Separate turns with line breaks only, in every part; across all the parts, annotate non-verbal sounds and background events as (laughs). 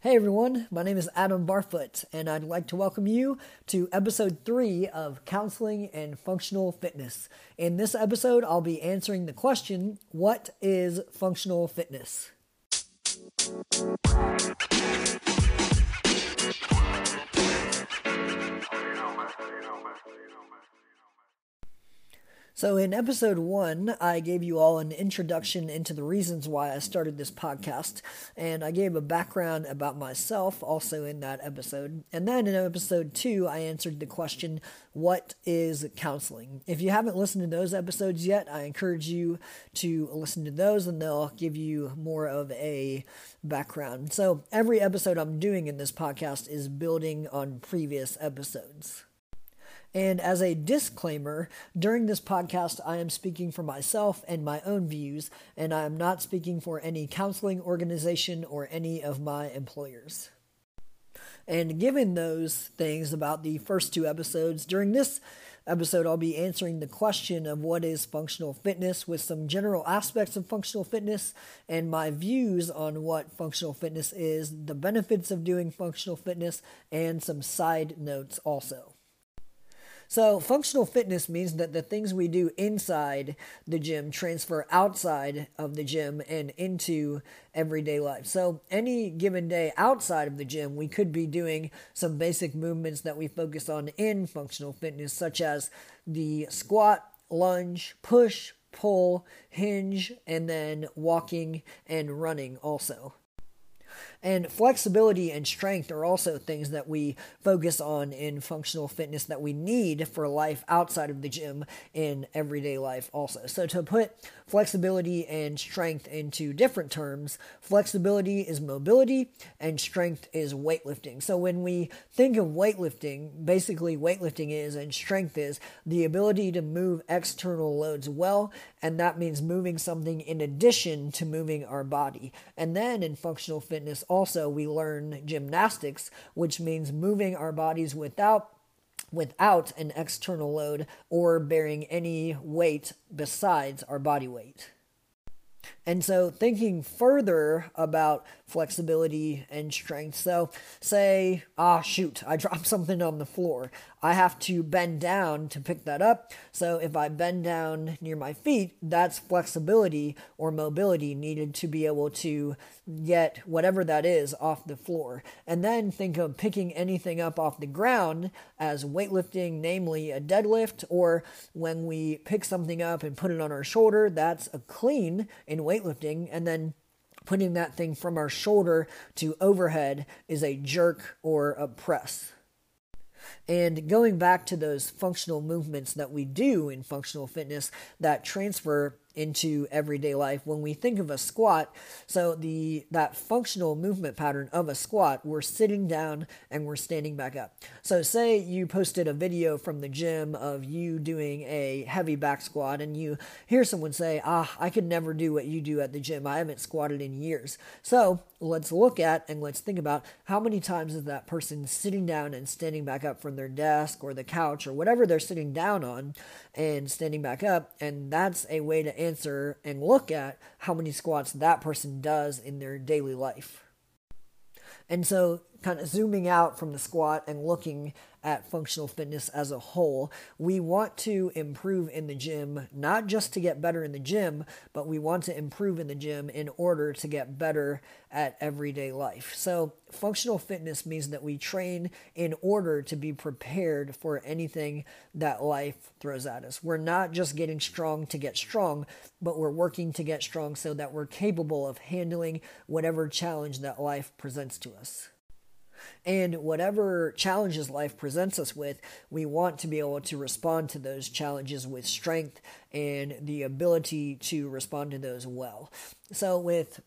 Hey everyone, my name is Adam Barfoot, and I'd like to welcome you to episode three of Counseling and Functional Fitness. In this episode, I'll be answering the question What is functional fitness? So, in episode one, I gave you all an introduction into the reasons why I started this podcast, and I gave a background about myself also in that episode. And then in episode two, I answered the question, What is counseling? If you haven't listened to those episodes yet, I encourage you to listen to those, and they'll give you more of a background. So, every episode I'm doing in this podcast is building on previous episodes. And as a disclaimer, during this podcast, I am speaking for myself and my own views, and I am not speaking for any counseling organization or any of my employers. And given those things about the first two episodes, during this episode, I'll be answering the question of what is functional fitness with some general aspects of functional fitness and my views on what functional fitness is, the benefits of doing functional fitness, and some side notes also. So, functional fitness means that the things we do inside the gym transfer outside of the gym and into everyday life. So, any given day outside of the gym, we could be doing some basic movements that we focus on in functional fitness, such as the squat, lunge, push, pull, hinge, and then walking and running also. And flexibility and strength are also things that we focus on in functional fitness that we need for life outside of the gym in everyday life also. So to put flexibility and strength into different terms, flexibility is mobility and strength is weightlifting. So when we think of weightlifting, basically weightlifting is and strength is the ability to move external loads well, and that means moving something in addition to moving our body. And then in functional fitness also we learn gymnastics, which means moving our bodies without without an external load or bearing any weight besides our body weight. And so, thinking further about flexibility and strength. So, say, ah, shoot, I dropped (laughs) something on the floor. I have to bend down to pick that up. So, if I bend down near my feet, that's flexibility or mobility needed to be able to get whatever that is off the floor. And then think of picking anything up off the ground as weightlifting, namely a deadlift, or when we pick something up and put it on our shoulder, that's a clean in weightlifting. And then putting that thing from our shoulder to overhead is a jerk or a press. And going back to those functional movements that we do in functional fitness that transfer into everyday life when we think of a squat. So the that functional movement pattern of a squat we're sitting down and we're standing back up. So say you posted a video from the gym of you doing a heavy back squat and you hear someone say ah i could never do what you do at the gym. I haven't squatted in years. So let's look at and let's think about how many times is that person sitting down and standing back up from their desk or the couch or whatever they're sitting down on and standing back up. And that's a way to answer and look at how many squats that person does in their daily life. And so, kind of zooming out from the squat and looking at functional fitness as a whole. We want to improve in the gym, not just to get better in the gym, but we want to improve in the gym in order to get better at everyday life. So, functional fitness means that we train in order to be prepared for anything that life throws at us. We're not just getting strong to get strong, but we're working to get strong so that we're capable of handling whatever challenge that life presents to us. And whatever challenges life presents us with, we want to be able to respond to those challenges with strength and the ability to respond to those well. So, with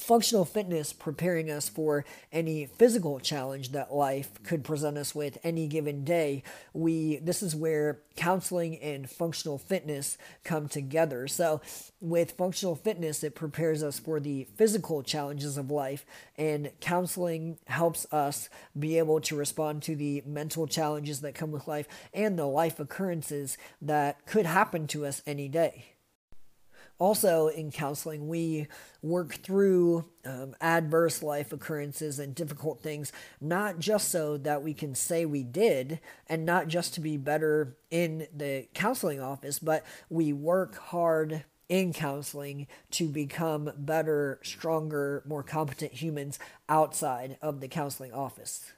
functional fitness preparing us for any physical challenge that life could present us with any given day. We this is where counseling and functional fitness come together. So with functional fitness it prepares us for the physical challenges of life and counseling helps us be able to respond to the mental challenges that come with life and the life occurrences that could happen to us any day also in counseling, we work through um, adverse life occurrences and difficult things, not just so that we can say we did and not just to be better in the counseling office, but we work hard in counseling to become better, stronger, more competent humans outside of the counseling office.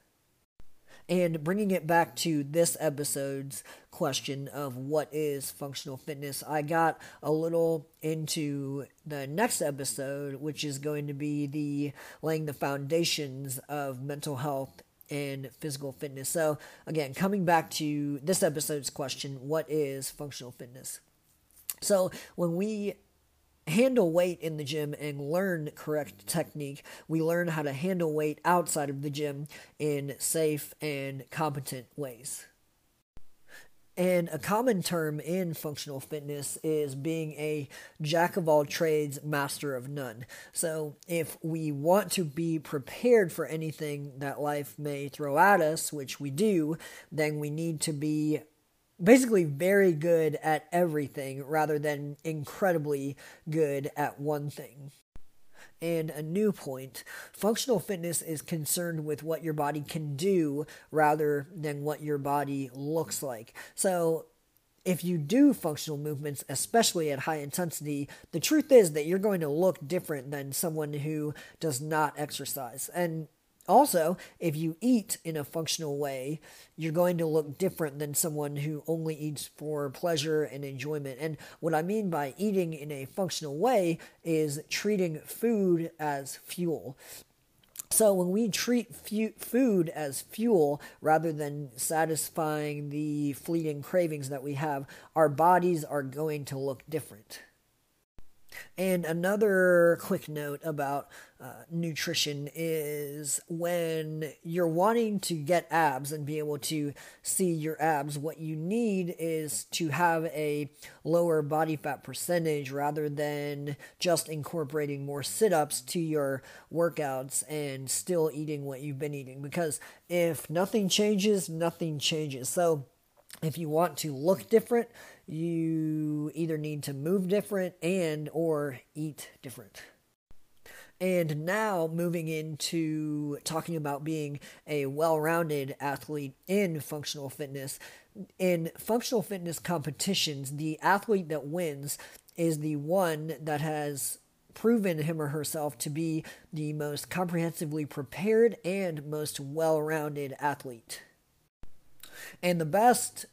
And bringing it back to this episode's question of what is functional fitness, I got a little into the next episode, which is going to be the laying the foundations of mental health and physical fitness. So, again, coming back to this episode's question, what is functional fitness? So when we handle weight in the gym and learn correct technique, we learn how to handle weight outside of the gym in safe and competent ways. And a common term in functional fitness is being a jack of all trades, master of none. So, if we want to be prepared for anything that life may throw at us, which we do, then we need to be basically very good at everything rather than incredibly good at one thing. And a new point functional fitness is concerned with what your body can do rather than what your body looks like. So, if you do functional movements, especially at high intensity, the truth is that you're going to look different than someone who does not exercise. And also, if you eat in a functional way, you're going to look different than someone who only eats for pleasure and enjoyment. And what I mean by eating in a functional way is treating food as fuel. So, when we treat fu- food as fuel rather than satisfying the fleeting cravings that we have, our bodies are going to look different. And another quick note about uh, nutrition is when you're wanting to get abs and be able to see your abs, what you need is to have a lower body fat percentage rather than just incorporating more sit ups to your workouts and still eating what you've been eating. Because if nothing changes, nothing changes. So, if you want to look different, you either need to move different and or eat different. And now moving into talking about being a well-rounded athlete in functional fitness. In functional fitness competitions, the athlete that wins is the one that has proven him or herself to be the most comprehensively prepared and most well rounded athlete. And the best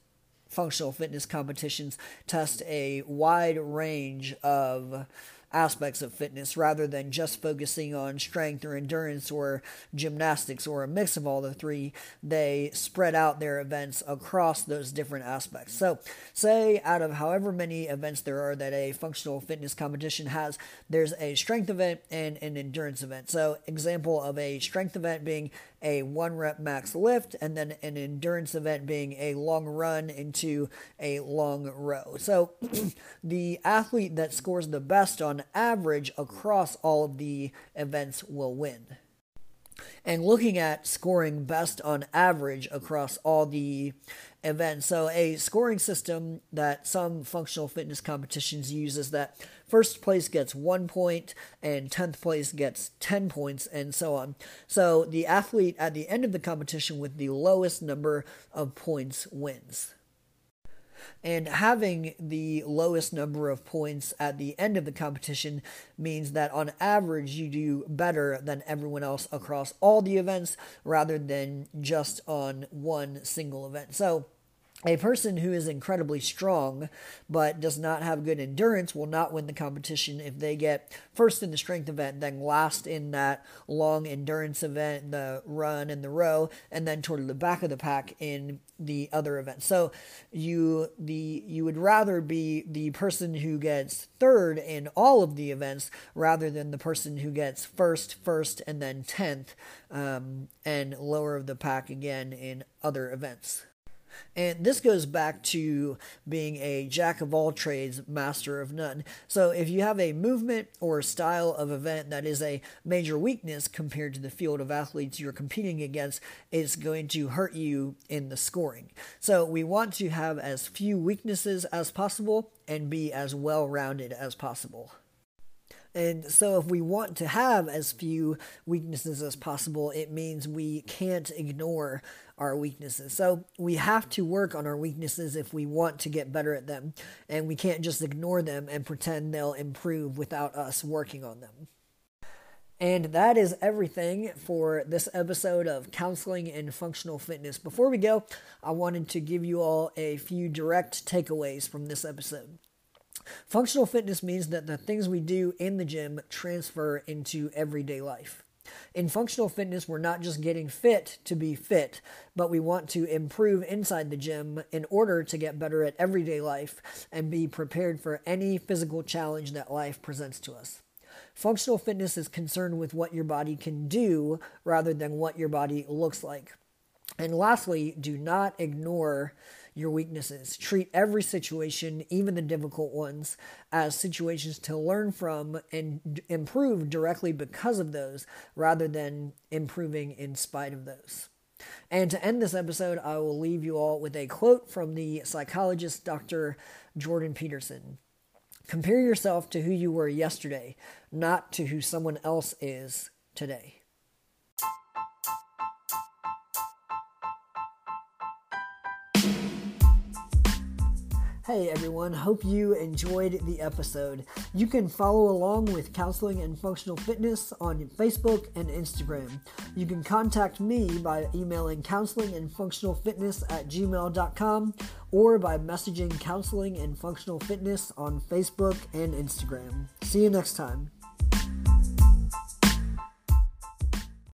functional fitness competitions test a wide range of aspects of fitness rather than just focusing on strength or endurance or gymnastics or a mix of all the three. They spread out their events across those different aspects. So, say out of however many events there are that a functional fitness competition has, there's a strength event and an endurance event. So, example of a strength event being a one rep max lift, and then an endurance event being a long run into a long row. So (clears throat) the athlete that scores the best on average across all of the events will win. And looking at scoring best on average across all the events. So, a scoring system that some functional fitness competitions use is that first place gets one point and 10th place gets 10 points, and so on. So, the athlete at the end of the competition with the lowest number of points wins. And having the lowest number of points at the end of the competition means that on average you do better than everyone else across all the events rather than just on one single event. So, a person who is incredibly strong but does not have good endurance will not win the competition if they get first in the strength event, then last in that long endurance event, the run and the row, and then toward the back of the pack in the other event. So you the you would rather be the person who gets third in all of the events rather than the person who gets first, first, and then tenth, um, and lower of the pack again in other events. And this goes back to being a jack of all trades, master of none. So, if you have a movement or style of event that is a major weakness compared to the field of athletes you're competing against, it's going to hurt you in the scoring. So, we want to have as few weaknesses as possible and be as well rounded as possible. And so, if we want to have as few weaknesses as possible, it means we can't ignore our weaknesses. So, we have to work on our weaknesses if we want to get better at them. And we can't just ignore them and pretend they'll improve without us working on them. And that is everything for this episode of Counseling and Functional Fitness. Before we go, I wanted to give you all a few direct takeaways from this episode. Functional fitness means that the things we do in the gym transfer into everyday life. In functional fitness, we're not just getting fit to be fit, but we want to improve inside the gym in order to get better at everyday life and be prepared for any physical challenge that life presents to us. Functional fitness is concerned with what your body can do rather than what your body looks like. And lastly, do not ignore your weaknesses. Treat every situation, even the difficult ones, as situations to learn from and improve directly because of those rather than improving in spite of those. And to end this episode, I will leave you all with a quote from the psychologist Dr. Jordan Peterson. Compare yourself to who you were yesterday, not to who someone else is today. Hey everyone, hope you enjoyed the episode. You can follow along with Counseling and Functional Fitness on Facebook and Instagram. You can contact me by emailing counseling and functional fitness at gmail.com or by messaging counseling and functional fitness on Facebook and Instagram. See you next time.